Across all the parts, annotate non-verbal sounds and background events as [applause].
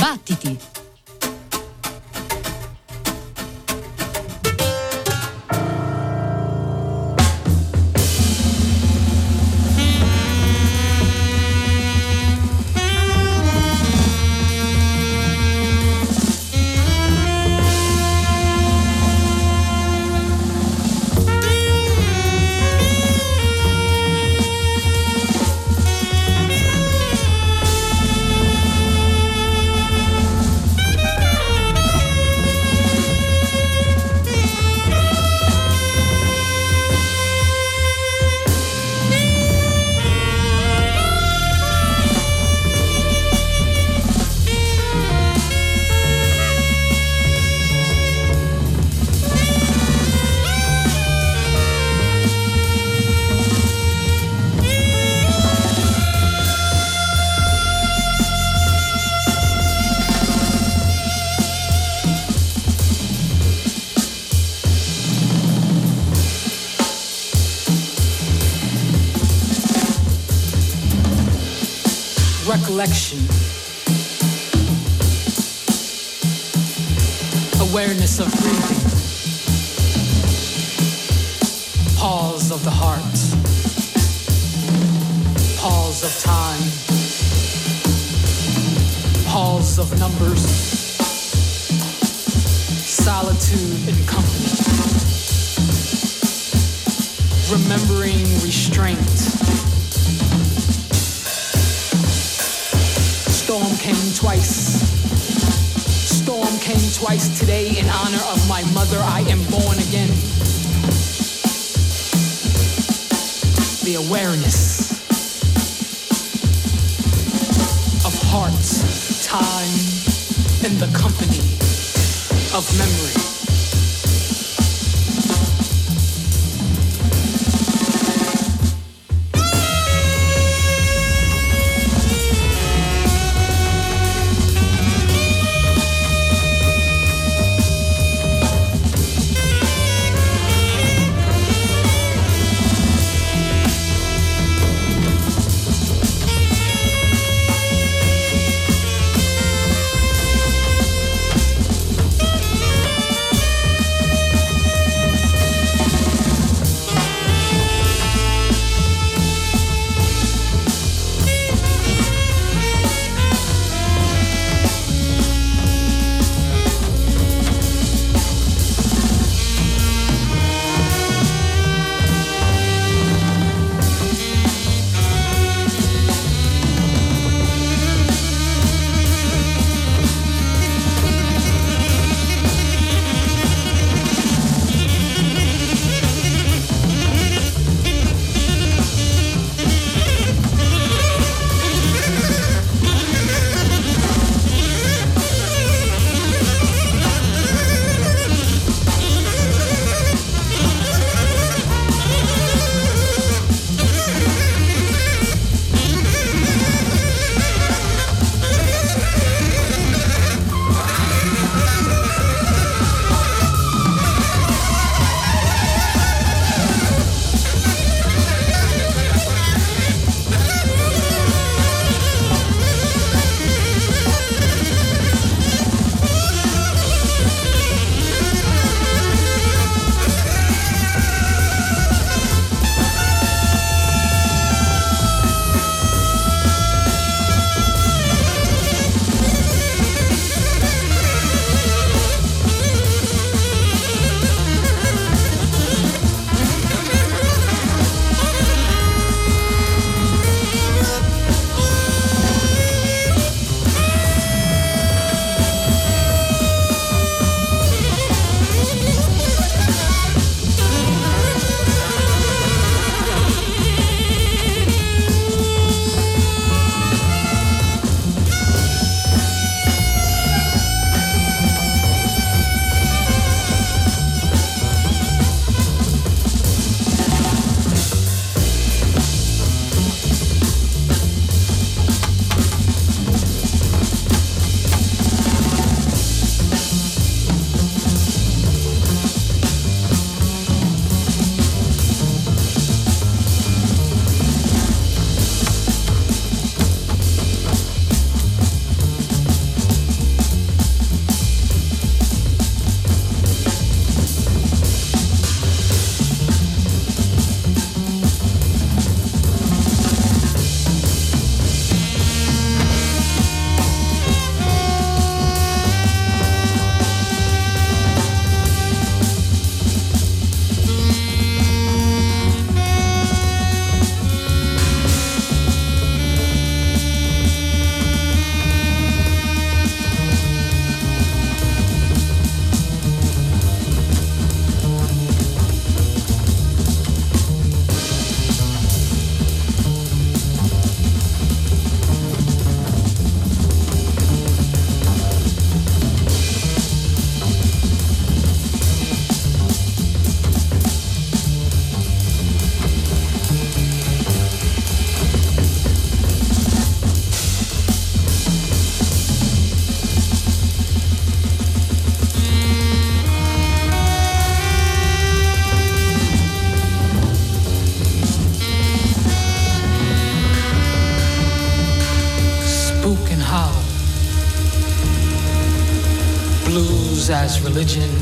Battiti! Religion,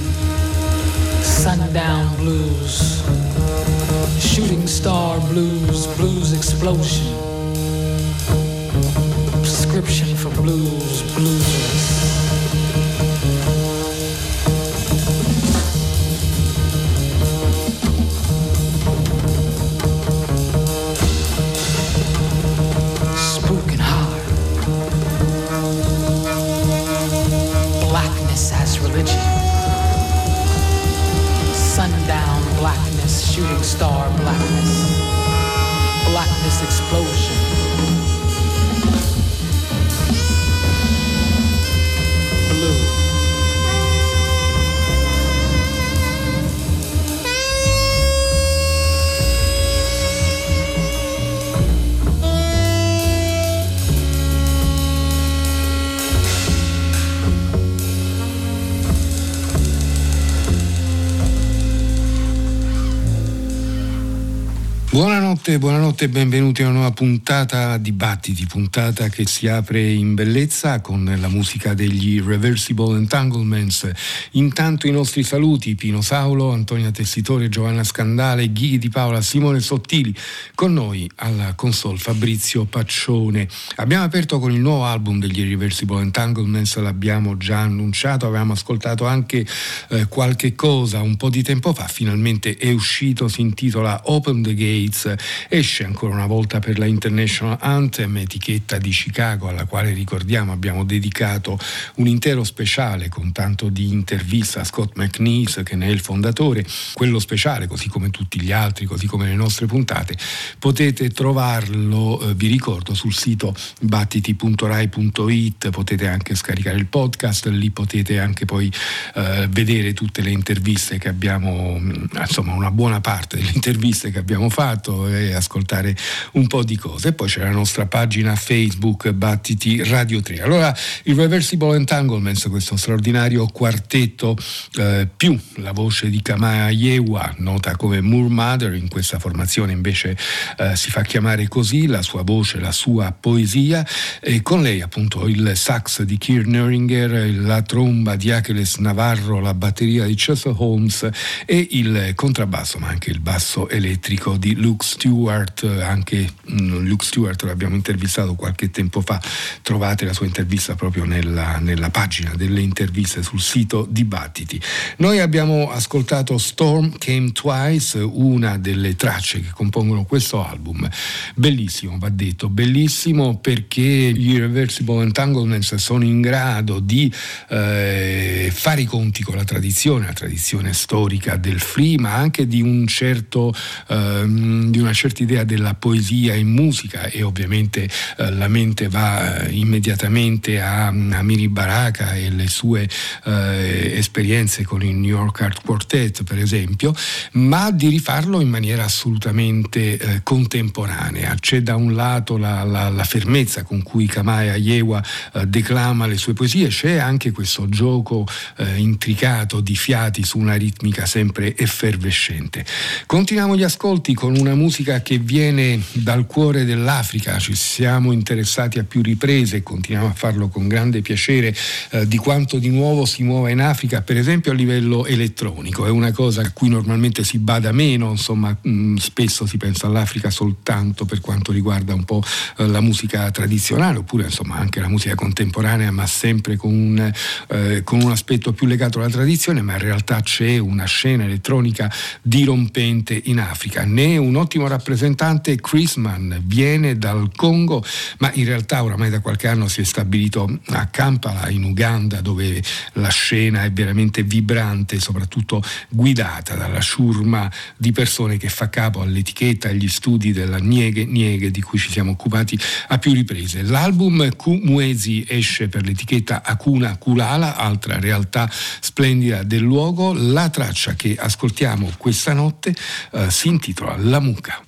Buonanotte, buonanotte e benvenuti a una nuova puntata Dibattiti, puntata che si apre in bellezza con la musica degli Reversible Entanglements. Intanto i nostri saluti, Pino Saulo, Antonia Tessitore, Giovanna Scandale, Ghighi Di Paola, Simone Sottili, con noi alla console Fabrizio Paccione. Abbiamo aperto con il nuovo album degli Reversible Entanglements, l'abbiamo già annunciato, avevamo ascoltato anche eh, qualche cosa un po' di tempo fa, finalmente è uscito, si intitola Open the Gates esce ancora una volta per la International Anthem, etichetta di Chicago alla quale ricordiamo abbiamo dedicato un intero speciale con tanto di intervista a Scott McNeese che ne è il fondatore. Quello speciale, così come tutti gli altri, così come le nostre puntate, potete trovarlo, eh, vi ricordo, sul sito battiti.rai.it, potete anche scaricare il podcast, lì potete anche poi eh, vedere tutte le interviste che abbiamo, insomma una buona parte delle interviste che abbiamo fatto fatto ascoltare un po' di cose. Poi c'è la nostra pagina Facebook Battiti Radio 3. Allora, il Reversible Entanglements, questo straordinario quartetto eh, più la voce di Kamaya Yewa, nota come Moor Mother, in questa formazione invece eh, si fa chiamare così, la sua voce, la sua poesia, e con lei appunto il sax di Keir Neringer, la tromba di Achilles Navarro, la batteria di Chester Holmes e il contrabbasso, ma anche il basso elettrico di Luke Luke Stewart, anche mm, Luke Stewart l'abbiamo intervistato qualche tempo fa, trovate la sua intervista proprio nella, nella pagina delle interviste sul sito Dibattiti. Noi abbiamo ascoltato Storm Came Twice, una delle tracce che compongono questo album. Bellissimo, va detto, bellissimo perché gli Irreversible Entanglements sono in grado di eh, fare i conti con la tradizione, la tradizione storica del free, ma anche di un certo eh, di una certa idea della poesia in musica e ovviamente eh, la mente va eh, immediatamente a, a Miri Baraka e le sue eh, esperienze con il New York Art Quartet per esempio, ma di rifarlo in maniera assolutamente eh, contemporanea. C'è da un lato la, la, la fermezza con cui Kamaya Yewa eh, declama le sue poesie, c'è anche questo gioco eh, intricato di fiati su una ritmica sempre effervescente. Continuiamo gli ascolti con una musica che viene dal cuore dell'Africa, ci siamo interessati a più riprese e continuiamo a farlo con grande piacere eh, di quanto di nuovo si muove in Africa, per esempio a livello elettronico, è una cosa a cui normalmente si bada meno, insomma mh, mm, spesso si pensa all'Africa soltanto per quanto riguarda un po' eh, la musica tradizionale oppure insomma anche la musica contemporanea, ma sempre con un, eh, con un aspetto più legato alla tradizione, ma in realtà c'è una scena elettronica dirompente in Africa, né un ottimo rappresentante Chris Mann, viene dal Congo, ma in realtà oramai da qualche anno si è stabilito a Kampala in Uganda dove la scena è veramente vibrante, soprattutto guidata dalla ciurma di persone che fa capo all'etichetta agli studi della Nieghe Nieghe di cui ci siamo occupati a più riprese. L'album Kumwezi esce per l'etichetta Akuna Kulala, altra realtà splendida del luogo. La traccia che ascoltiamo questa notte eh, si intitola La Mucca.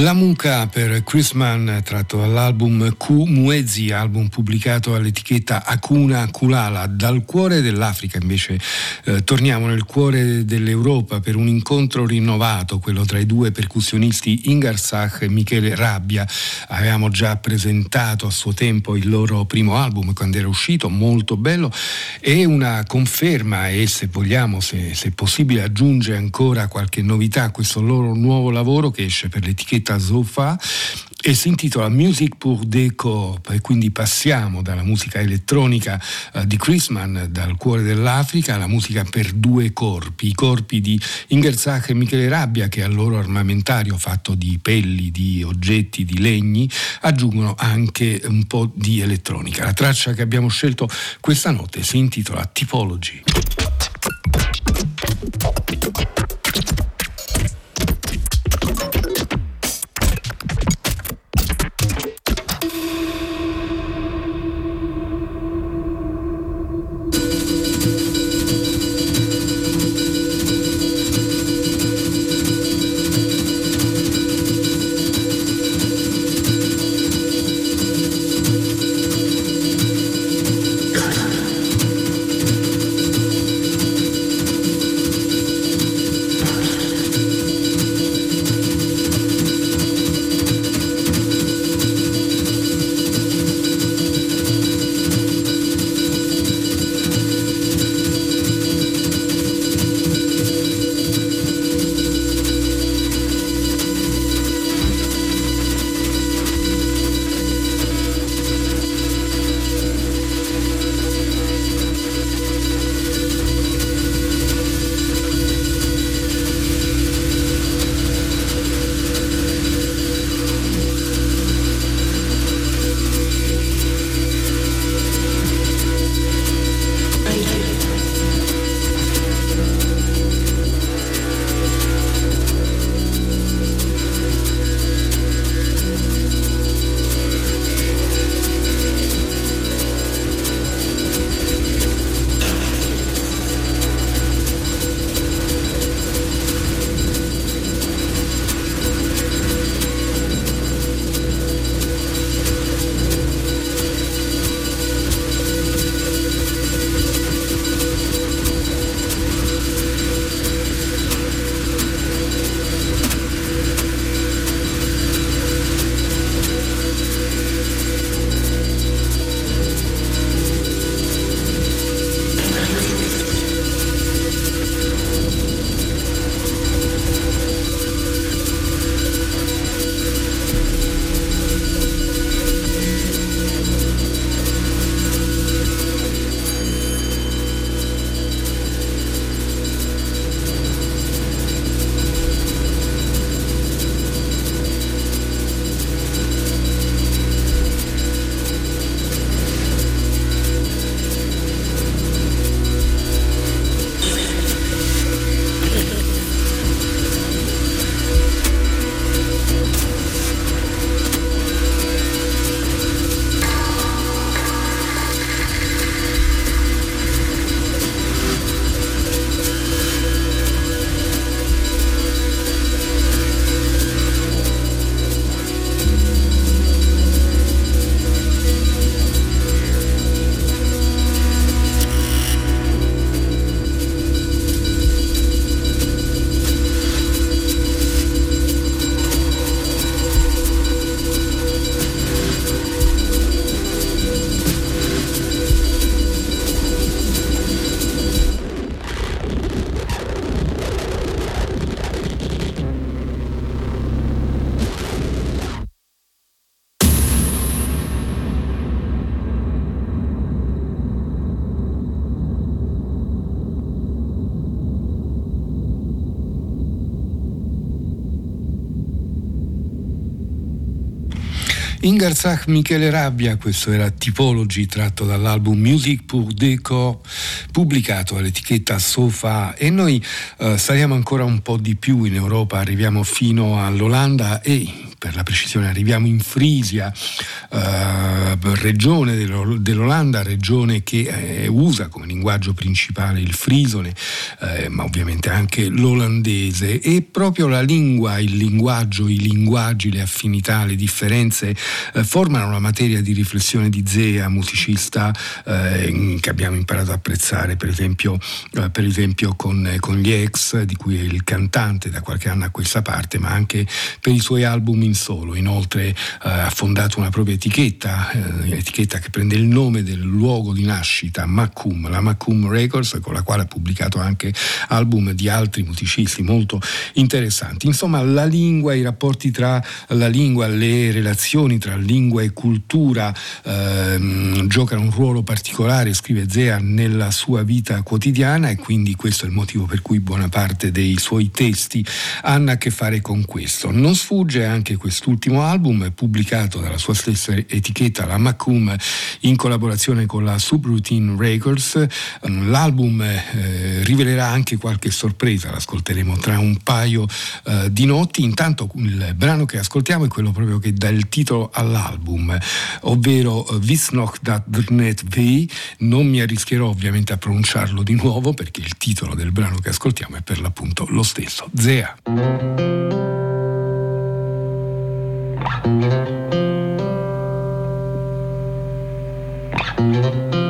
La Muca per Chris Mann tratto dall'album Q Muezi, album pubblicato all'etichetta Akuna Kulala. Dal cuore dell'Africa invece eh, torniamo nel cuore dell'Europa per un incontro rinnovato, quello tra i due percussionisti Ingar Sach e Michele Rabbia. Avevamo già presentato a suo tempo il loro primo album quando era uscito, molto bello, e una conferma e se vogliamo, se, se possibile, aggiunge ancora qualche novità a questo loro nuovo lavoro che esce per l'etichetta Rita Zofa e si intitola Music pour des corps e quindi passiamo dalla musica elettronica uh, di Chrisman dal cuore dell'Africa alla musica per due corpi, i corpi di Ingerzach e Michele Rabbia che al loro armamentario fatto di pelli, di oggetti, di legni aggiungono anche un po' di elettronica. La traccia che abbiamo scelto questa notte si intitola Typology. Ingarzach Michele Rabbia, questo era Typology tratto dall'album Music pour Deco pubblicato all'etichetta Sofa. E noi eh, saliamo ancora un po' di più in Europa, arriviamo fino all'Olanda e per la precisione arriviamo in Frisia, eh, regione dell'Olanda, regione che eh, usa come linguaggio principale il frisone, eh, ma ovviamente anche l'olandese e proprio la lingua, il linguaggio, i linguaggi, le affinità, le differenze eh, formano una materia di riflessione di Zea, musicista eh, che abbiamo imparato a apprezzare per esempio, eh, per esempio con, con, gli ex, di cui è il cantante da qualche anno a questa parte, ma anche per i suoi album in solo. Inoltre eh, ha fondato una propria etichetta, eh, etichetta che prende il nome del luogo di nascita, Macum, la Macum Records, con la quale ha pubblicato anche album di altri musicisti molto interessanti. Insomma, la lingua, i rapporti tra la lingua, le relazioni tra lingua e cultura ehm, giocano un ruolo particolare, scrive Zea, nella sua vita quotidiana e quindi questo è il motivo per cui buona parte dei suoi testi hanno a che fare con questo. Non sfugge anche quest'ultimo album pubblicato dalla sua stessa etichetta, la Macum, in collaborazione con la Subroutine Records. L'album eh, rivelerà anche qualche sorpresa, l'ascolteremo tra un paio eh, di notti. Intanto il brano che ascoltiamo è quello proprio che dà il titolo all'album, ovvero Vis eh, dat net V. Non mi arrischerò ovviamente a pronunciarlo di nuovo perché il titolo del brano che ascoltiamo è per l'appunto lo stesso, Zea. Kjeld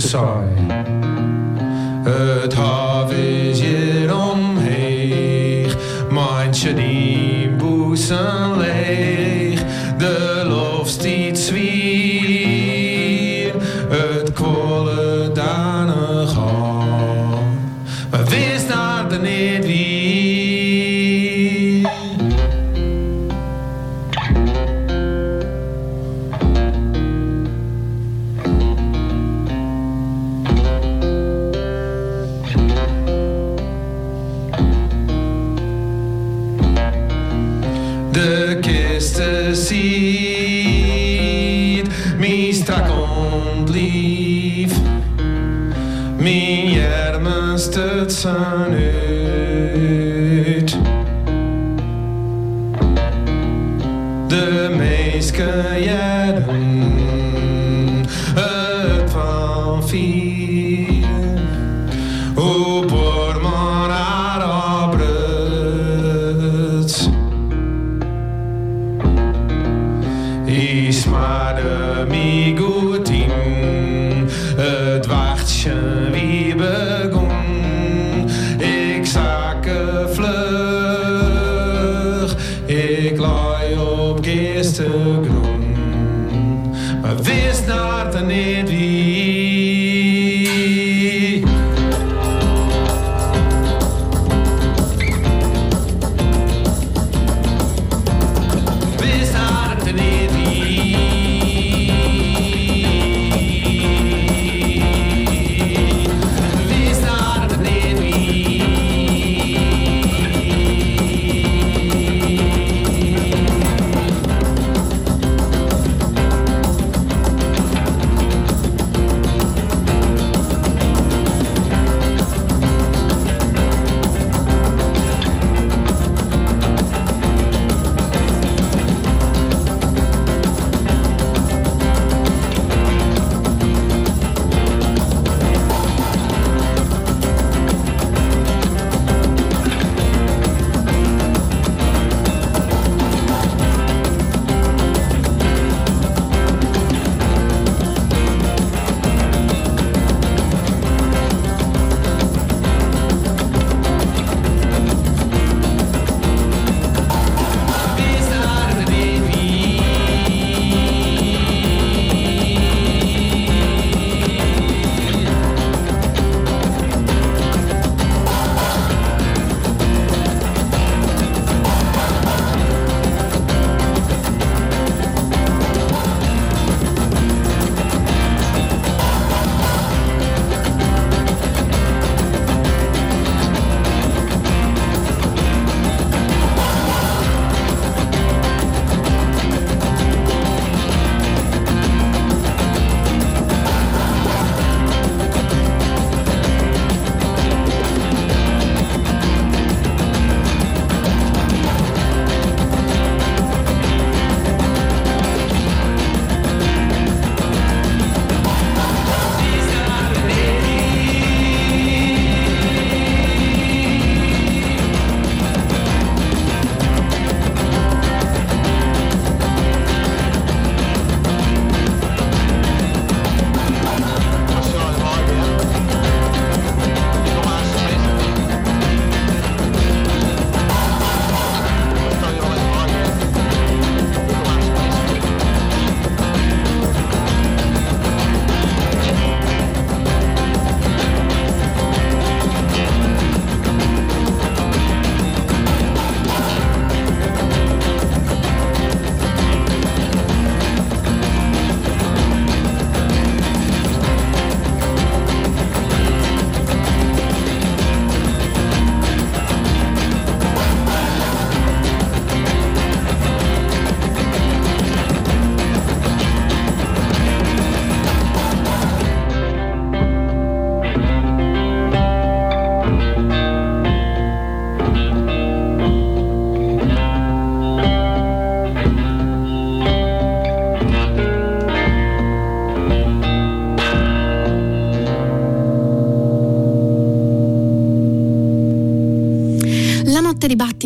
to.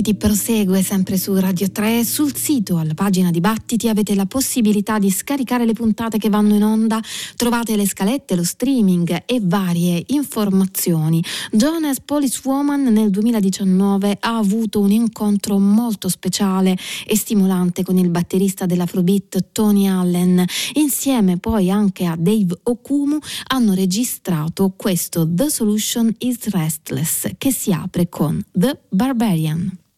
Notte di battiti prosegue sempre su Radio 3. Sul sito, alla pagina di battiti, avete la possibilità di scaricare le puntate che vanno in onda. Trovate le scalette, lo streaming e varie informazioni. Jonas Policewoman nel 2019 ha avuto un incontro molto speciale e stimolante con il batterista dell'Afrobeat Tony Allen. Insieme poi anche a Dave Okumu hanno registrato questo The Solution is Restless che si apre con The Barbarian.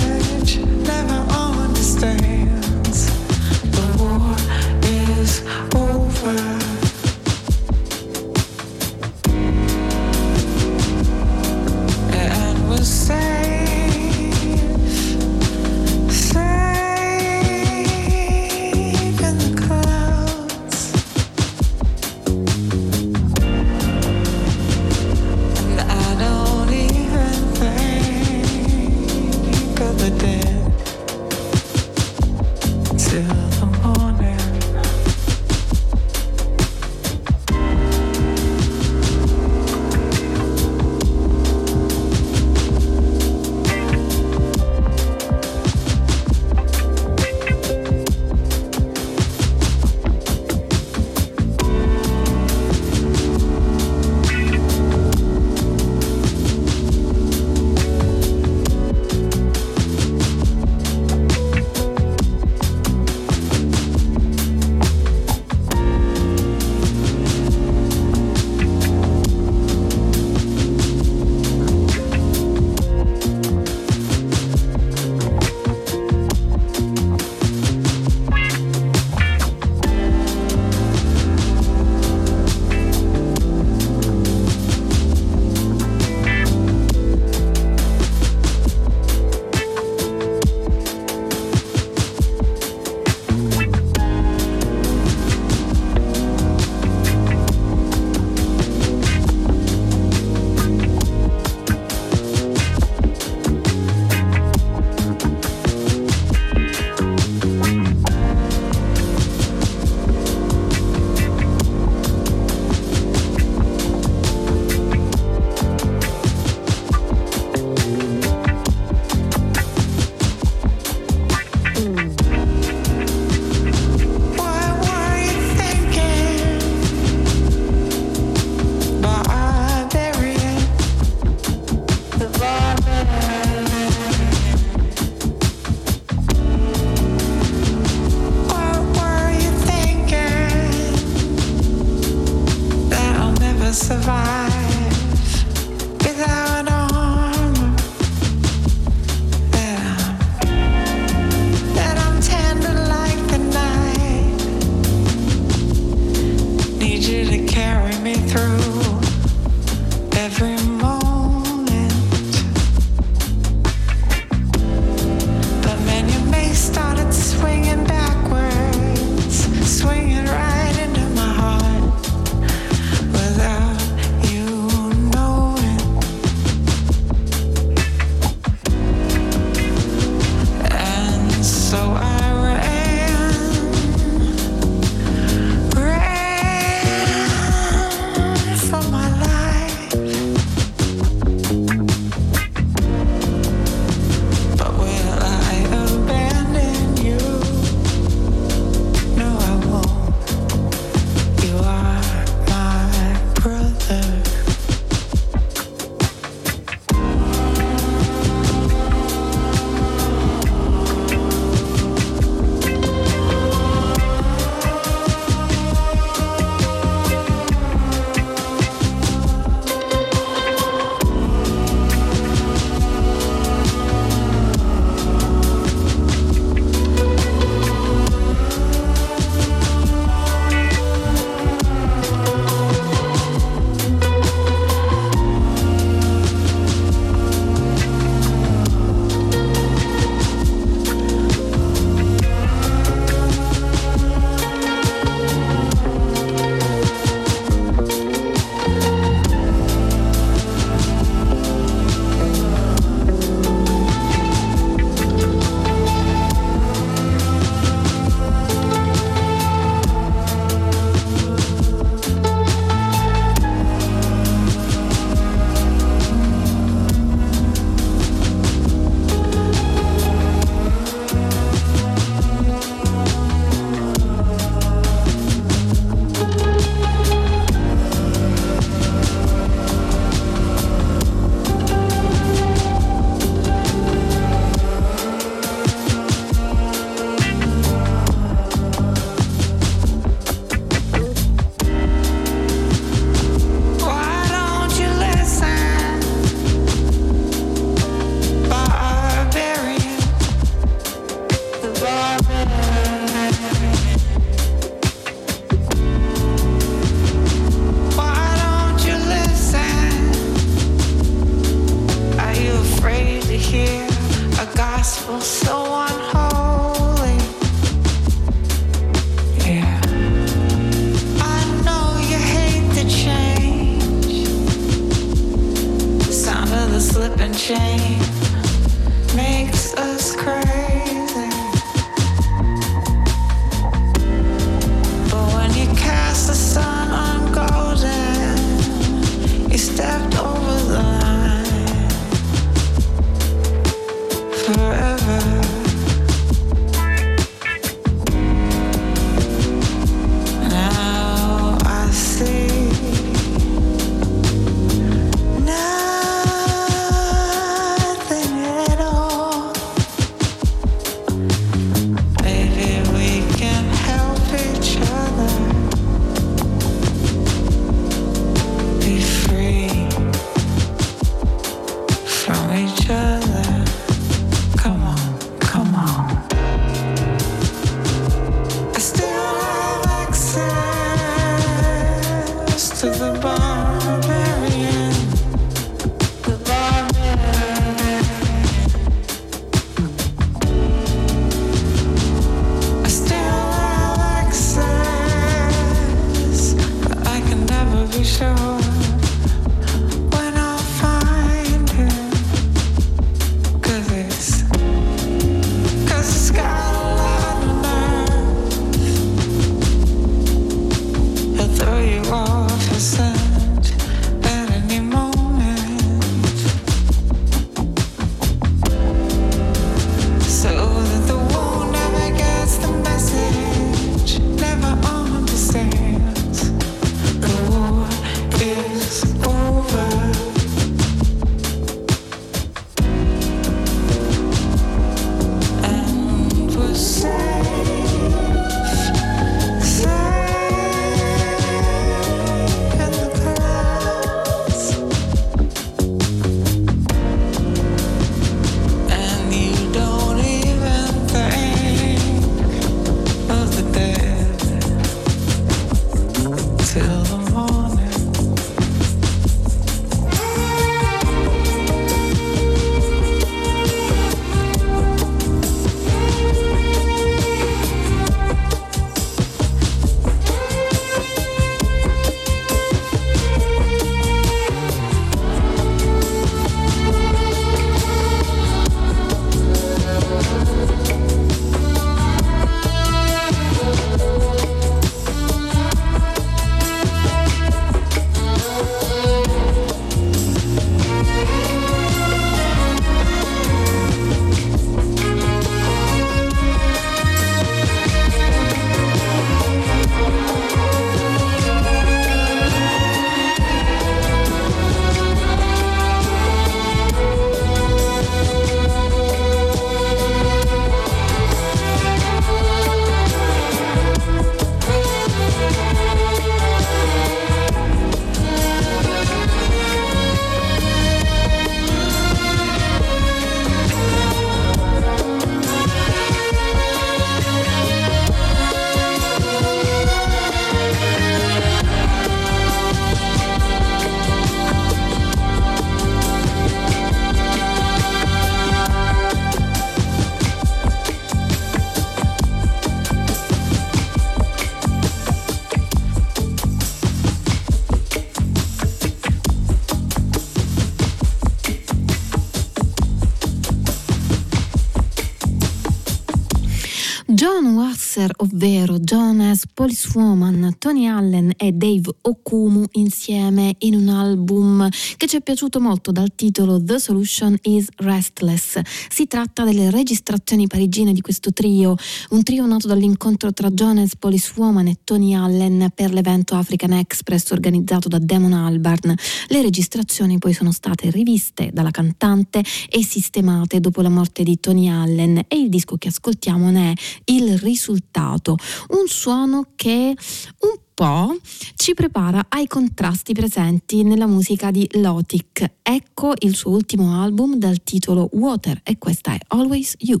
Ovvero Jonas, Policewoman, Tony Allen e Dave Okumu insieme in un album che ci è piaciuto molto dal titolo The Solution is Restless. Si tratta delle registrazioni parigine di questo trio, un trio nato dall'incontro tra Jonas, Policewoman e Tony Allen per l'evento African Express organizzato da Damon Albarn. Le registrazioni poi sono state riviste dalla cantante e sistemate dopo la morte di Tony Allen e il disco che ascoltiamo ne è il risultato, un suono che un po' ci prepara ai contrasti presenti nella musica di Lotic. Ecco il suo ultimo album dal titolo Water e questa è Always You.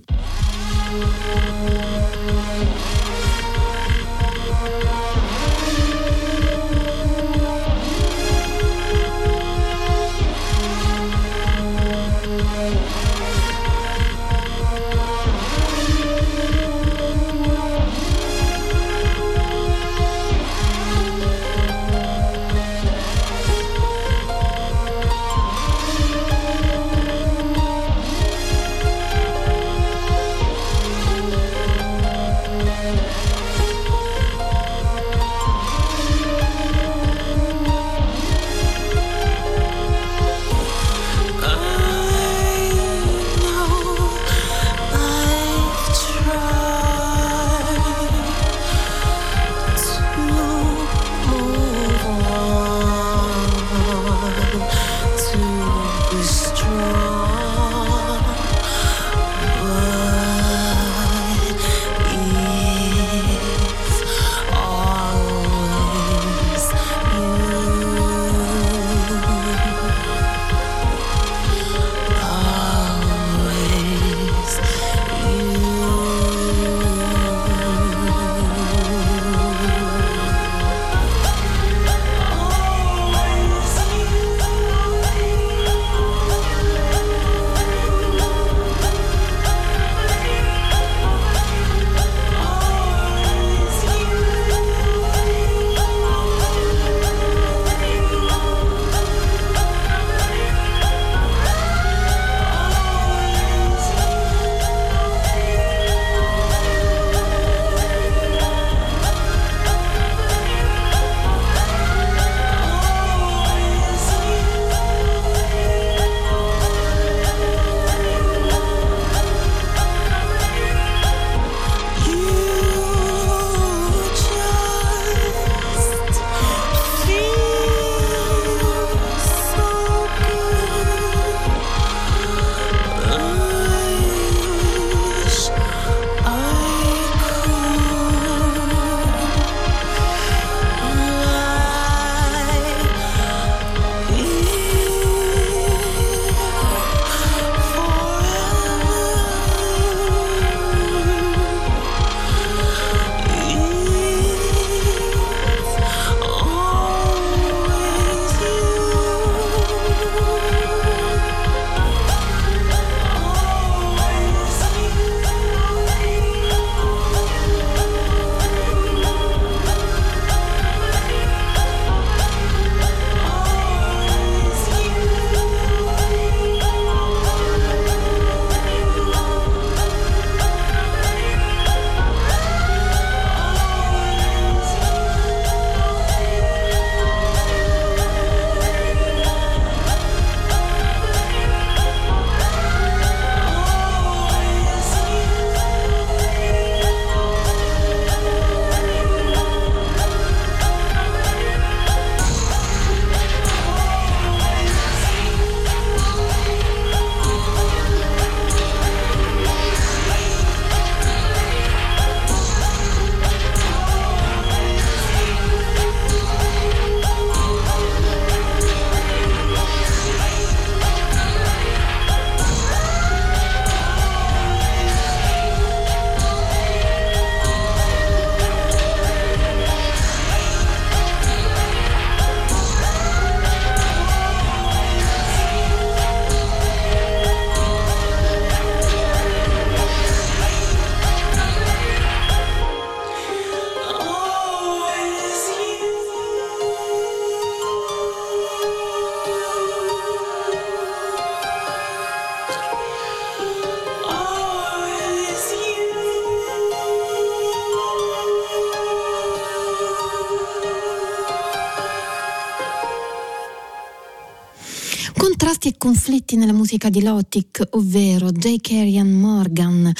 Conflitti nella musica di Lotic, ovvero J. Carrian Morgan.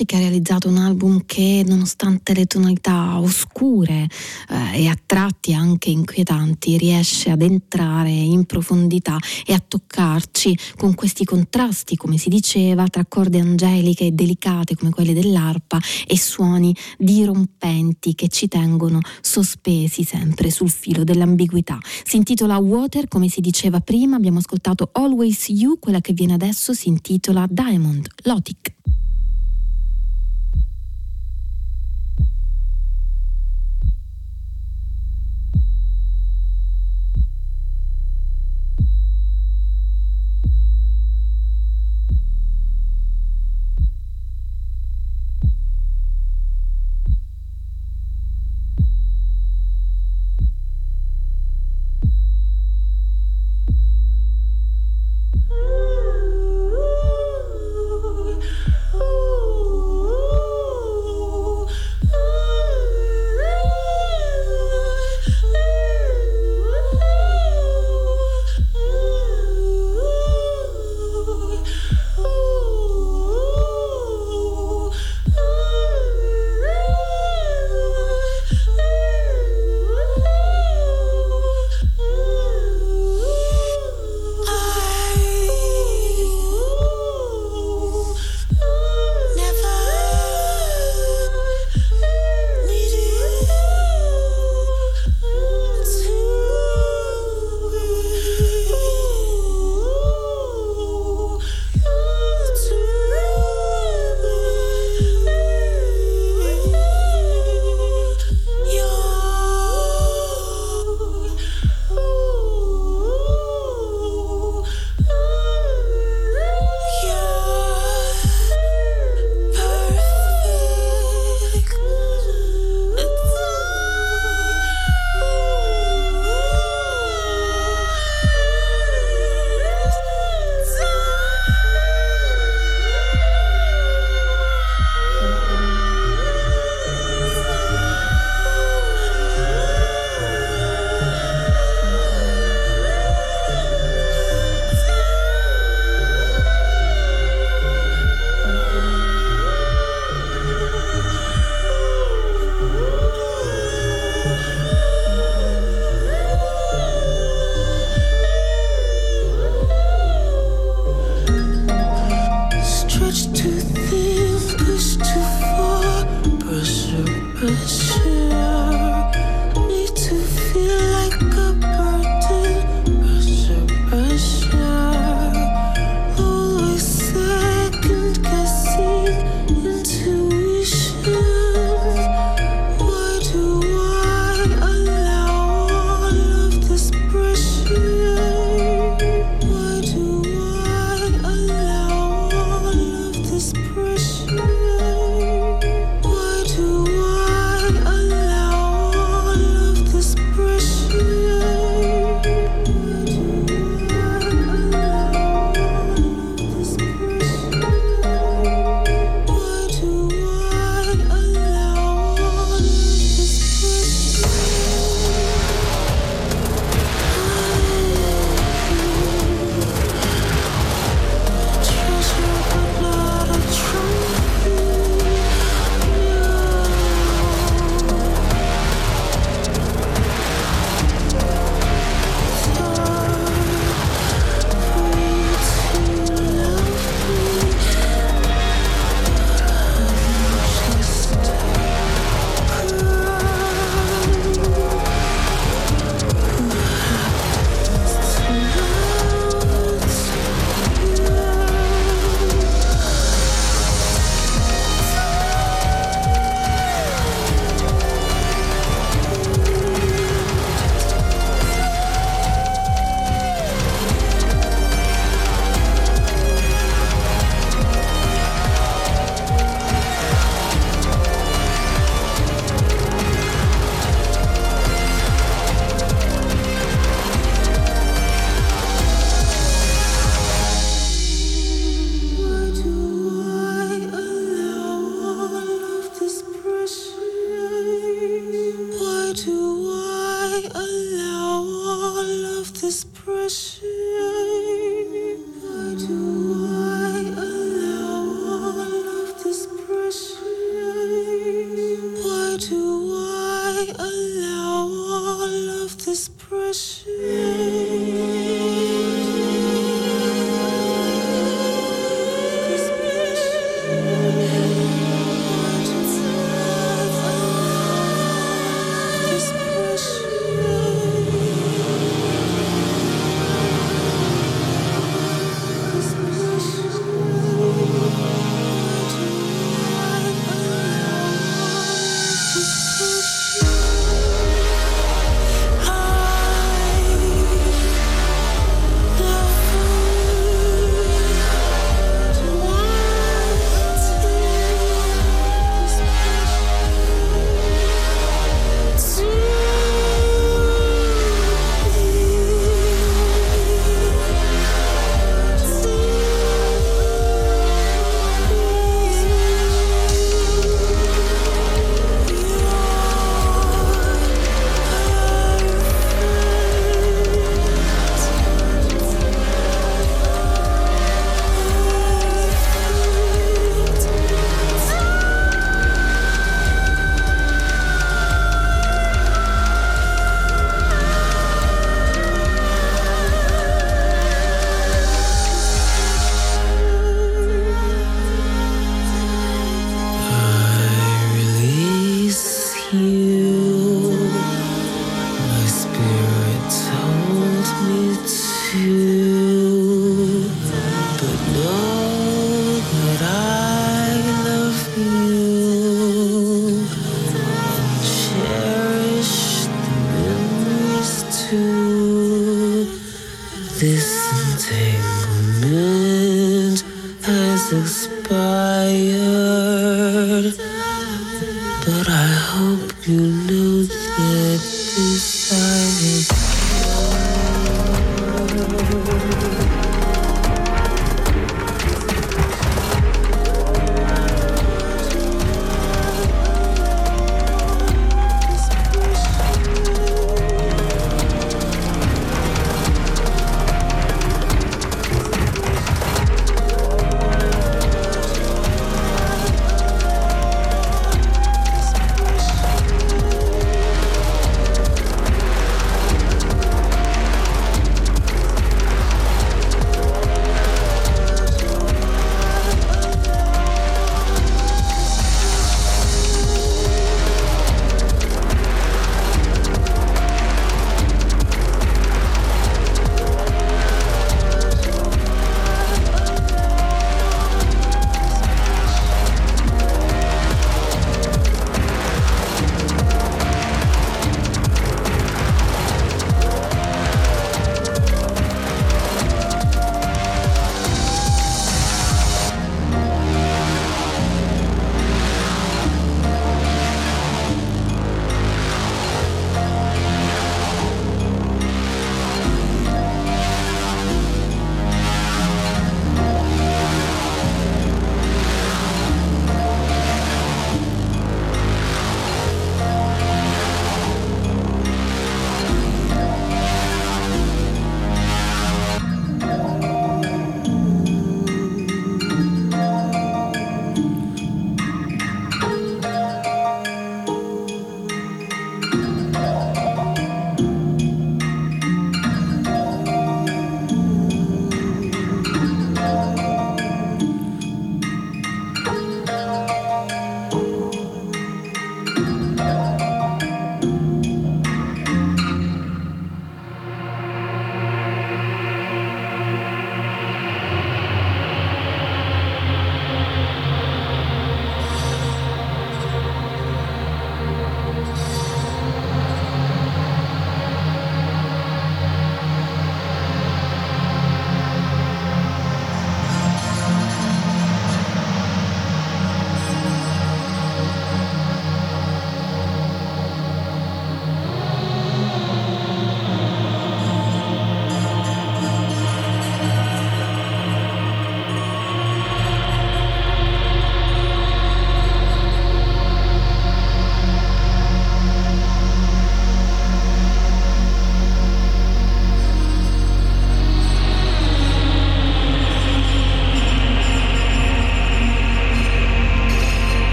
Anche Lotic ha realizzato un album che, nonostante le tonalità oscure eh, e a tratti anche inquietanti, riesce ad entrare in profondità e a toccarci con questi contrasti, come si diceva, tra corde angeliche e delicate come quelle dell'arpa e suoni dirompenti che ci tengono sospesi sempre sul filo dell'ambiguità. Si intitola Water, come si diceva prima, abbiamo ascoltato Always You, quella che viene adesso si intitola Diamond, Lotic.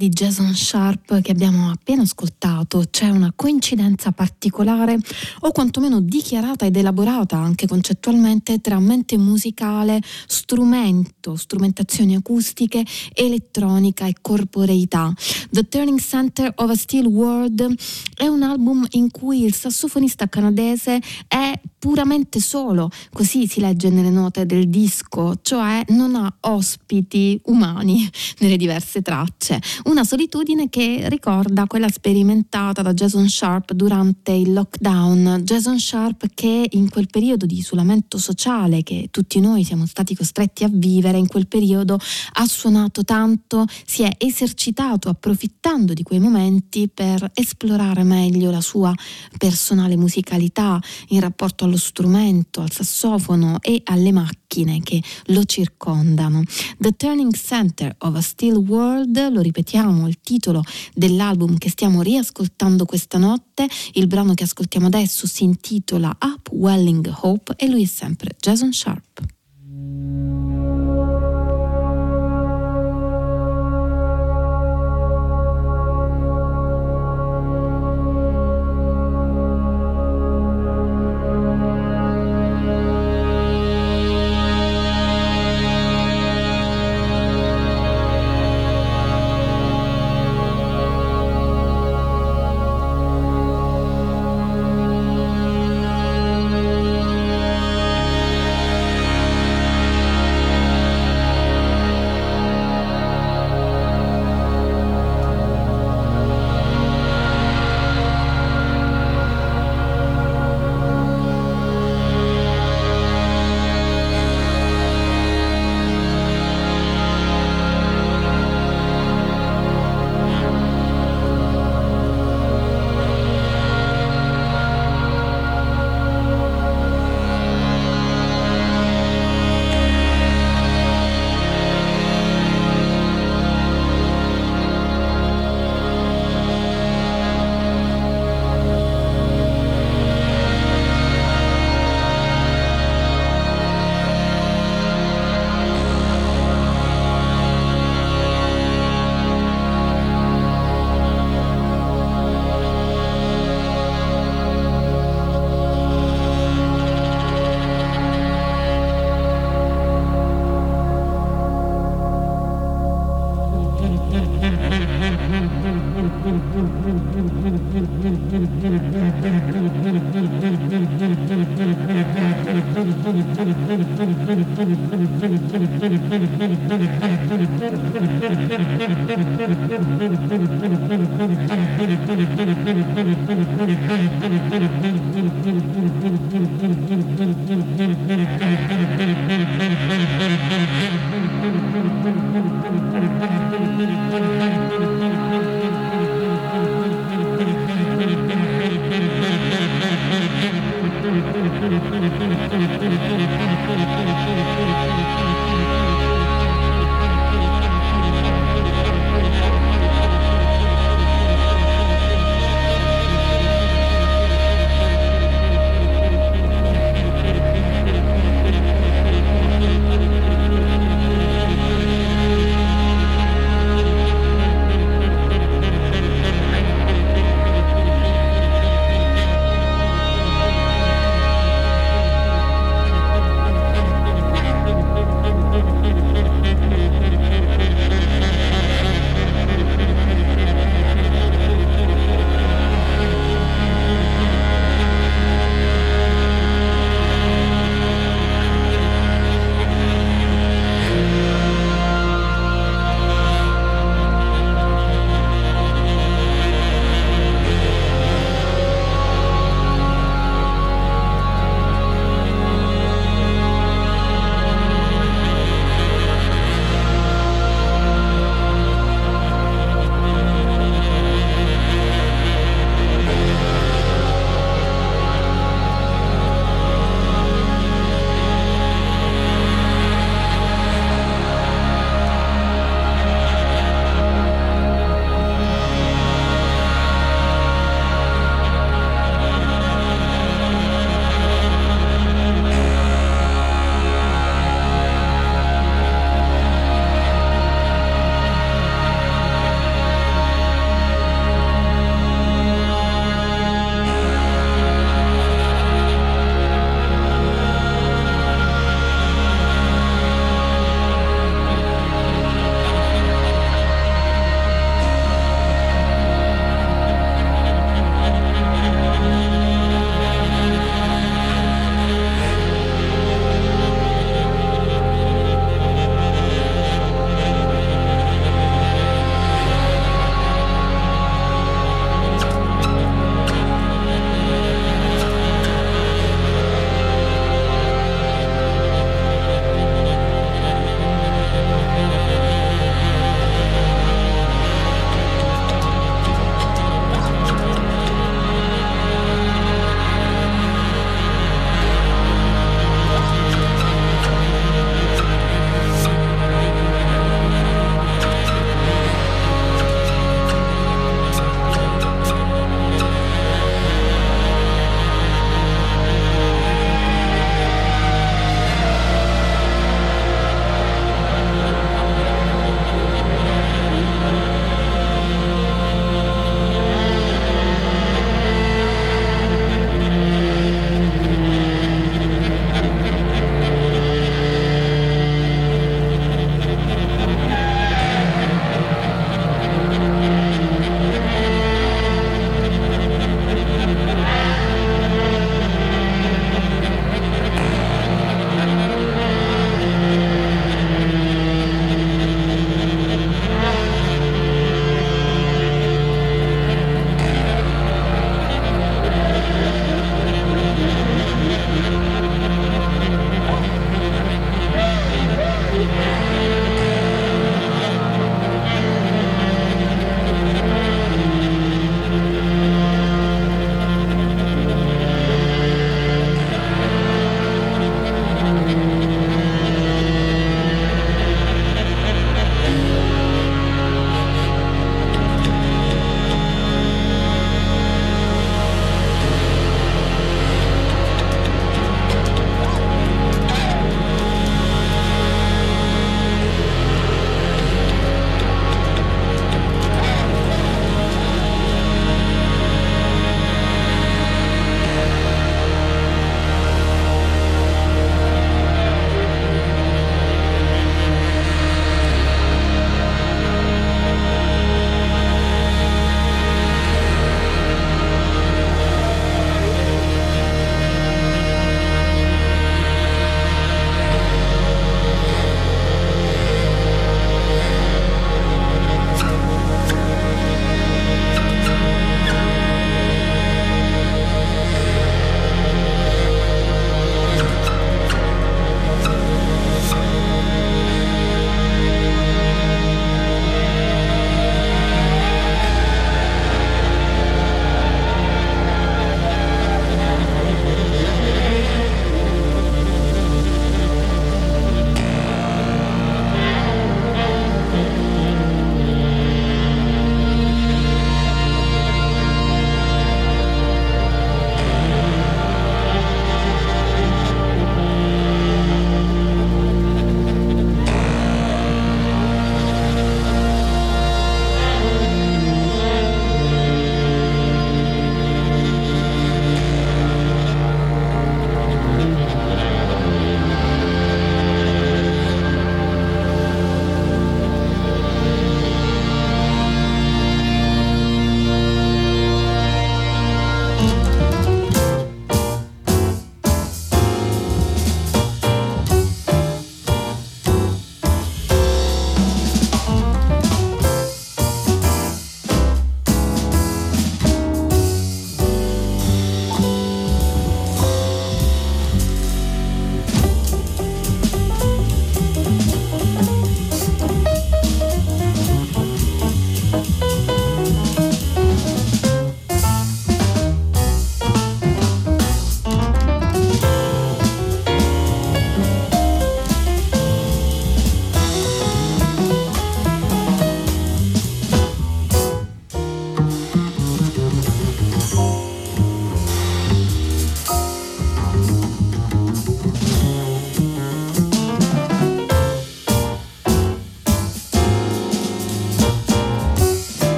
Di Jason Sharp che abbiamo appena ascoltato c'è una coincidenza particolare o quantomeno dichiarata ed elaborata anche concettualmente tra mente musicale, strumento, strumentazioni acustiche, elettronica e corporeità. The Turning Center of a Still World è un album in cui il sassofonista canadese è puramente solo, così si legge nelle note del disco, cioè non ha ospiti umani [laughs] nelle diverse tracce. Una solitudine che ricorda quella sperimentata da Jason Sharp durante il lockdown. Jason Sharp che in quel periodo di isolamento sociale che tutti noi siamo stati costretti a vivere, in quel periodo ha suonato tanto, si è esercitato approfittando di quei momenti per esplorare meglio la sua personale musicalità in rapporto allo strumento, al sassofono e alle macchine che lo circondano. The Turning Center of a Still World, lo ripetiamo, il titolo dell'album che stiamo riascoltando questa notte, il brano che ascoltiamo adesso si intitola Upwelling Hope e lui è sempre Jason Sharp.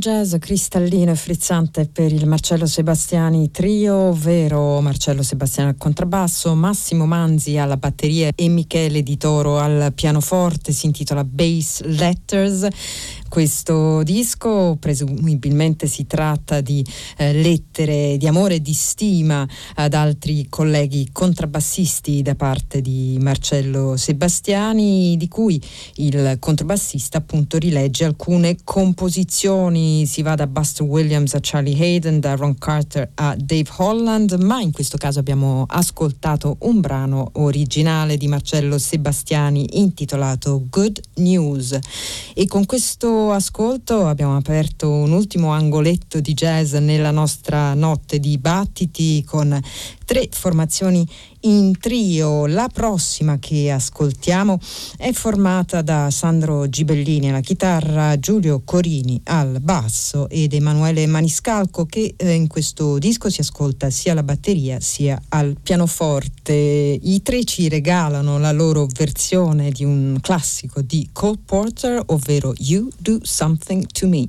Jazz cristallino e frizzante per il Marcello Sebastiani trio, ovvero Marcello Sebastiani al contrabbasso, Massimo Manzi alla batteria e Michele Di Toro al pianoforte, si intitola Bass Letters questo disco. Presumibilmente si tratta di eh, lettere di amore e di stima ad altri colleghi contrabbassisti da parte di Marcello Sebastiani, di cui il contrabbassista appunto rilegge alcune composizioni. Si va da Buster Williams a Charlie Hayden, da Ron Carter a Dave Holland, ma in questo caso abbiamo ascoltato un brano originale di Marcello Sebastiani intitolato Good News. E con questo ascolto abbiamo aperto un ultimo angoletto di jazz nella nostra notte di battiti con tre formazioni in trio. La prossima che ascoltiamo è formata da Sandro Gibellini alla chitarra, Giulio Corini al basso ed Emanuele Maniscalco che eh, in questo disco si ascolta sia alla batteria sia al pianoforte. I tre ci regalano la loro versione di un classico di Cole Porter, ovvero You Do Something to Me.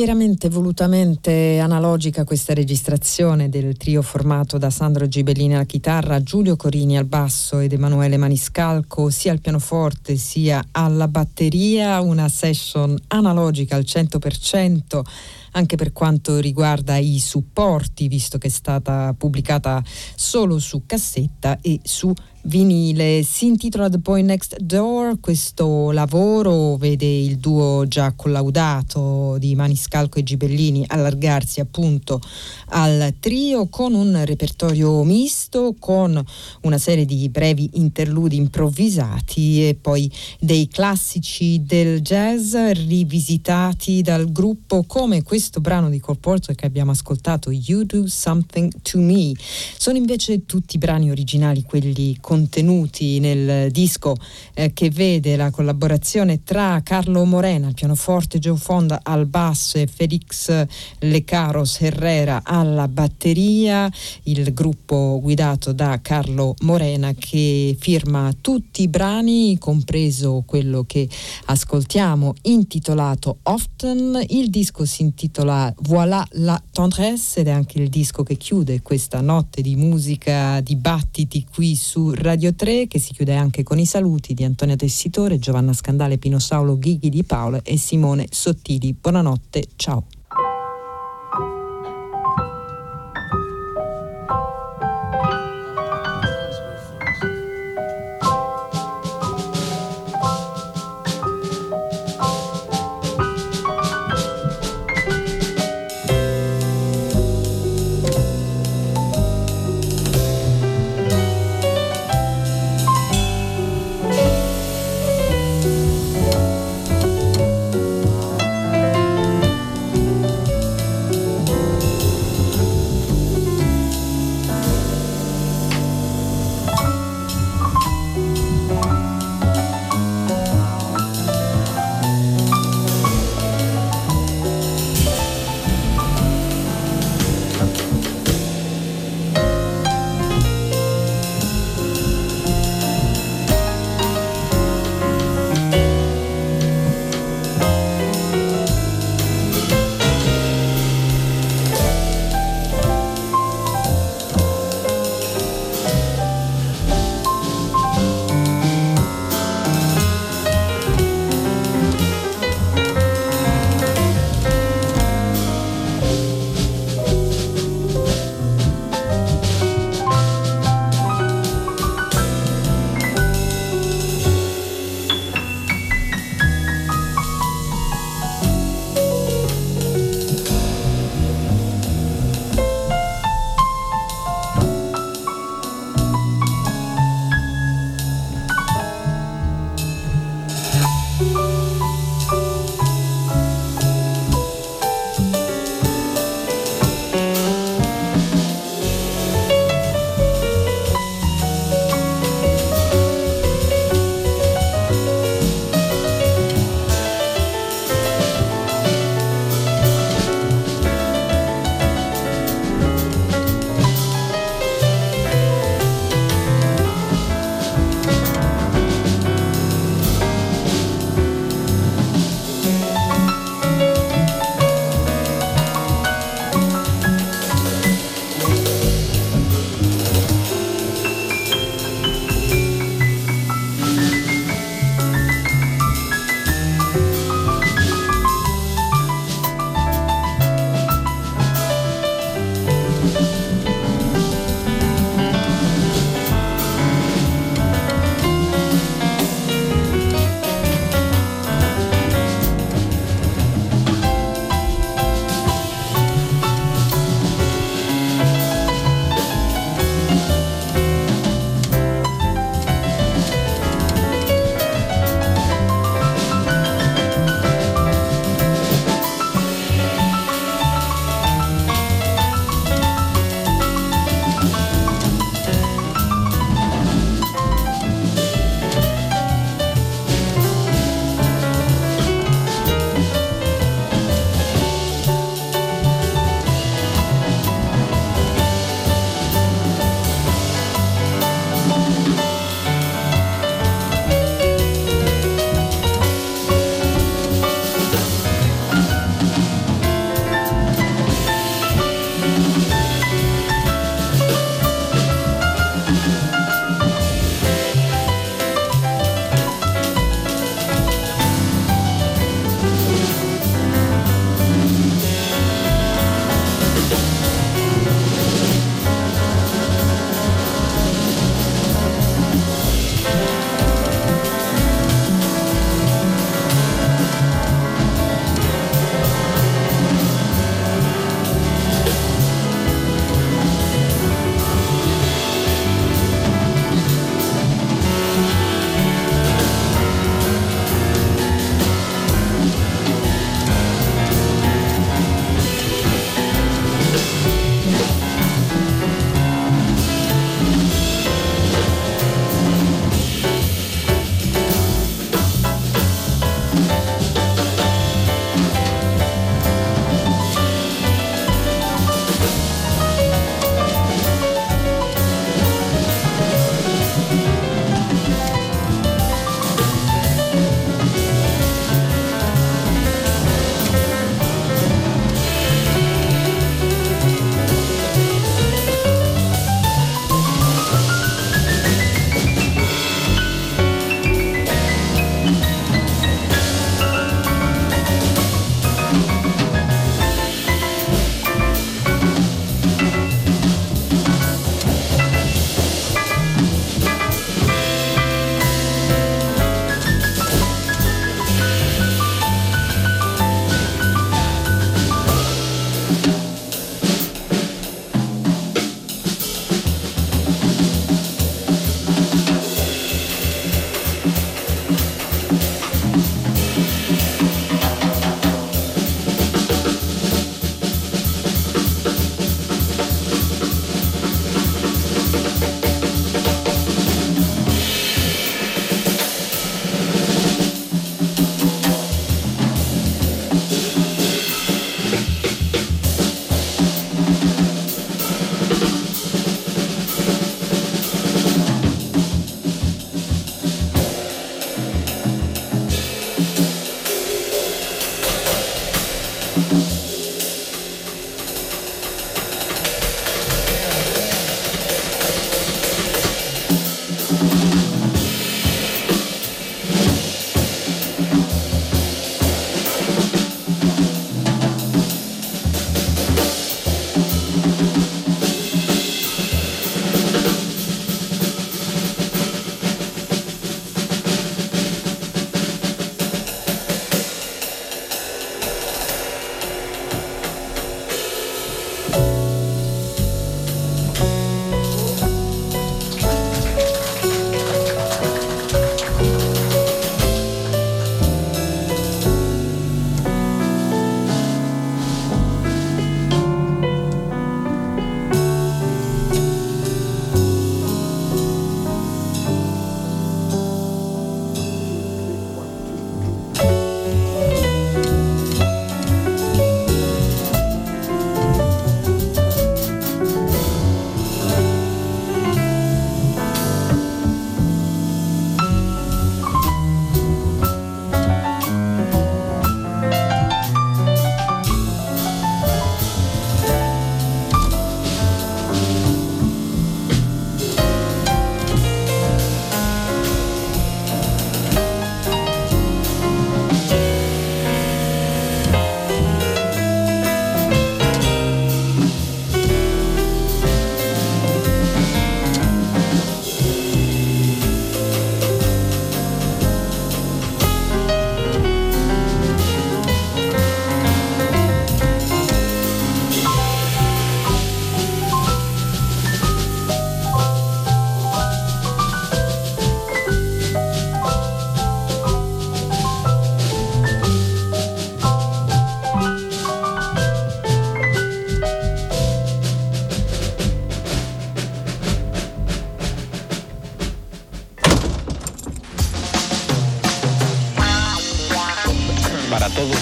Fieramente, volutamente analogica questa registrazione del trio formato da Sandro Gibellini alla chitarra, Giulio Corini al basso ed Emanuele Maniscalco sia al pianoforte sia alla batteria, una session analogica al 100% anche per quanto riguarda i supporti, visto che è stata pubblicata solo su cassetta e su vinile. Si intitola The Boy Next Door, questo lavoro vede il duo già collaudato di Maniscalco e Gibellini allargarsi appunto al trio con un repertorio misto, con una serie di brevi interludi improvvisati e poi dei classici del jazz rivisitati dal gruppo come questo brano di Cole Porter che abbiamo ascoltato, You Do Something to Me. Sono invece tutti brani originali, quelli contenuti nel disco eh, che vede la collaborazione tra Carlo Morena al pianoforte, Joe Fonda al basso e Felix Lecaros Herrera alla batteria, il gruppo guidato da Carlo Morena che firma tutti i brani, compreso quello che ascoltiamo intitolato Often. Il disco si intitola Voilà la tendresse ed è anche il disco che chiude questa notte di musica, dibattiti qui su Radio 3 che si chiude anche con i saluti di Antonia Tessitore, Giovanna Scandale, Pino Saulo, Ghighi di Paolo e Simone Sottili. Buonanotte, ciao.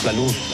salud.